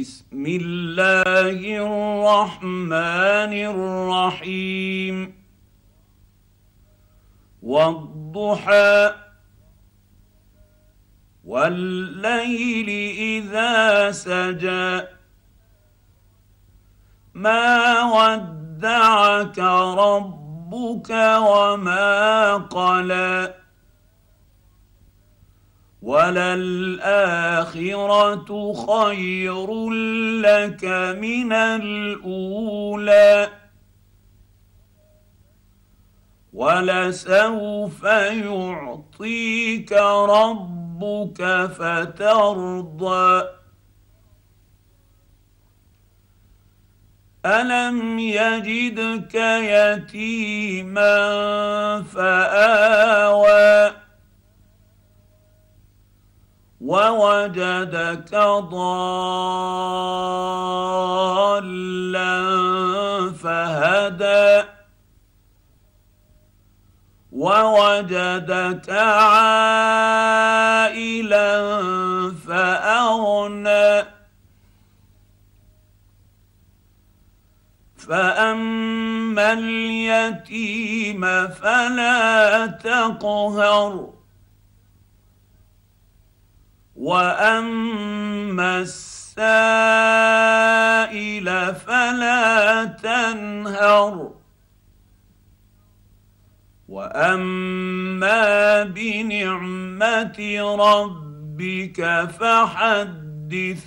بسم الله الرحمن الرحيم. والضحى والليل إذا سجى. ما ودعك ربك وما قلى. وللآخرة خير لك من الأولى. ولسوف يعطيك ربك فترضى. ألم يجدك يتيما فاوى ووجدك ضالا فهدى. ووجدك عائلا فأغنى. فأما اليتيم فلا تقهر. واما السائل فلا تنهر واما بنعمه ربك فحدث